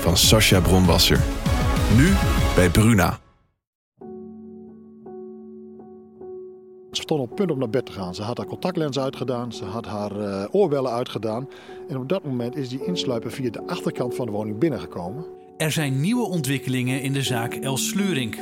van Sascha Bronwasser. Nu bij Bruna. Ze stond op het punt om naar bed te gaan. Ze had haar contactlens uitgedaan, ze had haar uh, oorbellen uitgedaan. En op dat moment is die insluiper via de achterkant van de woning binnengekomen. Er zijn nieuwe ontwikkelingen in de zaak Els Slurink.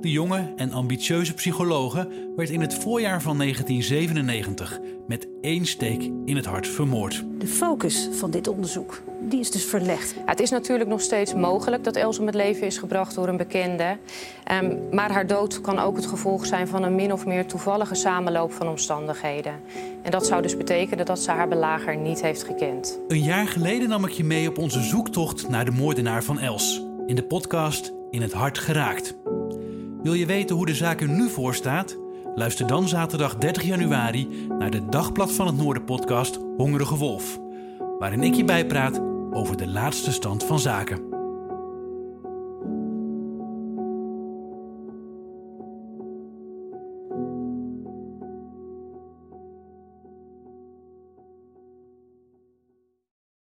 De jonge en ambitieuze psychologe werd in het voorjaar van 1997 met één steek in het hart vermoord. De focus van dit onderzoek die is dus verlegd. het is natuurlijk nog steeds mogelijk dat Els om het leven is gebracht door een bekende. Um, maar haar dood kan ook het gevolg zijn van een min of meer toevallige samenloop van omstandigheden. En dat zou dus betekenen dat ze haar belager niet heeft gekend. Een jaar geleden nam ik je mee op onze zoektocht naar de moordenaar van Els. In de podcast In het Hart Geraakt. Wil je weten hoe de zaak er nu voor staat? Luister dan zaterdag 30 januari naar de Dagblad van het Noorden podcast Hongerige Wolf. Waarin ik je bijpraat over de laatste stand van zaken.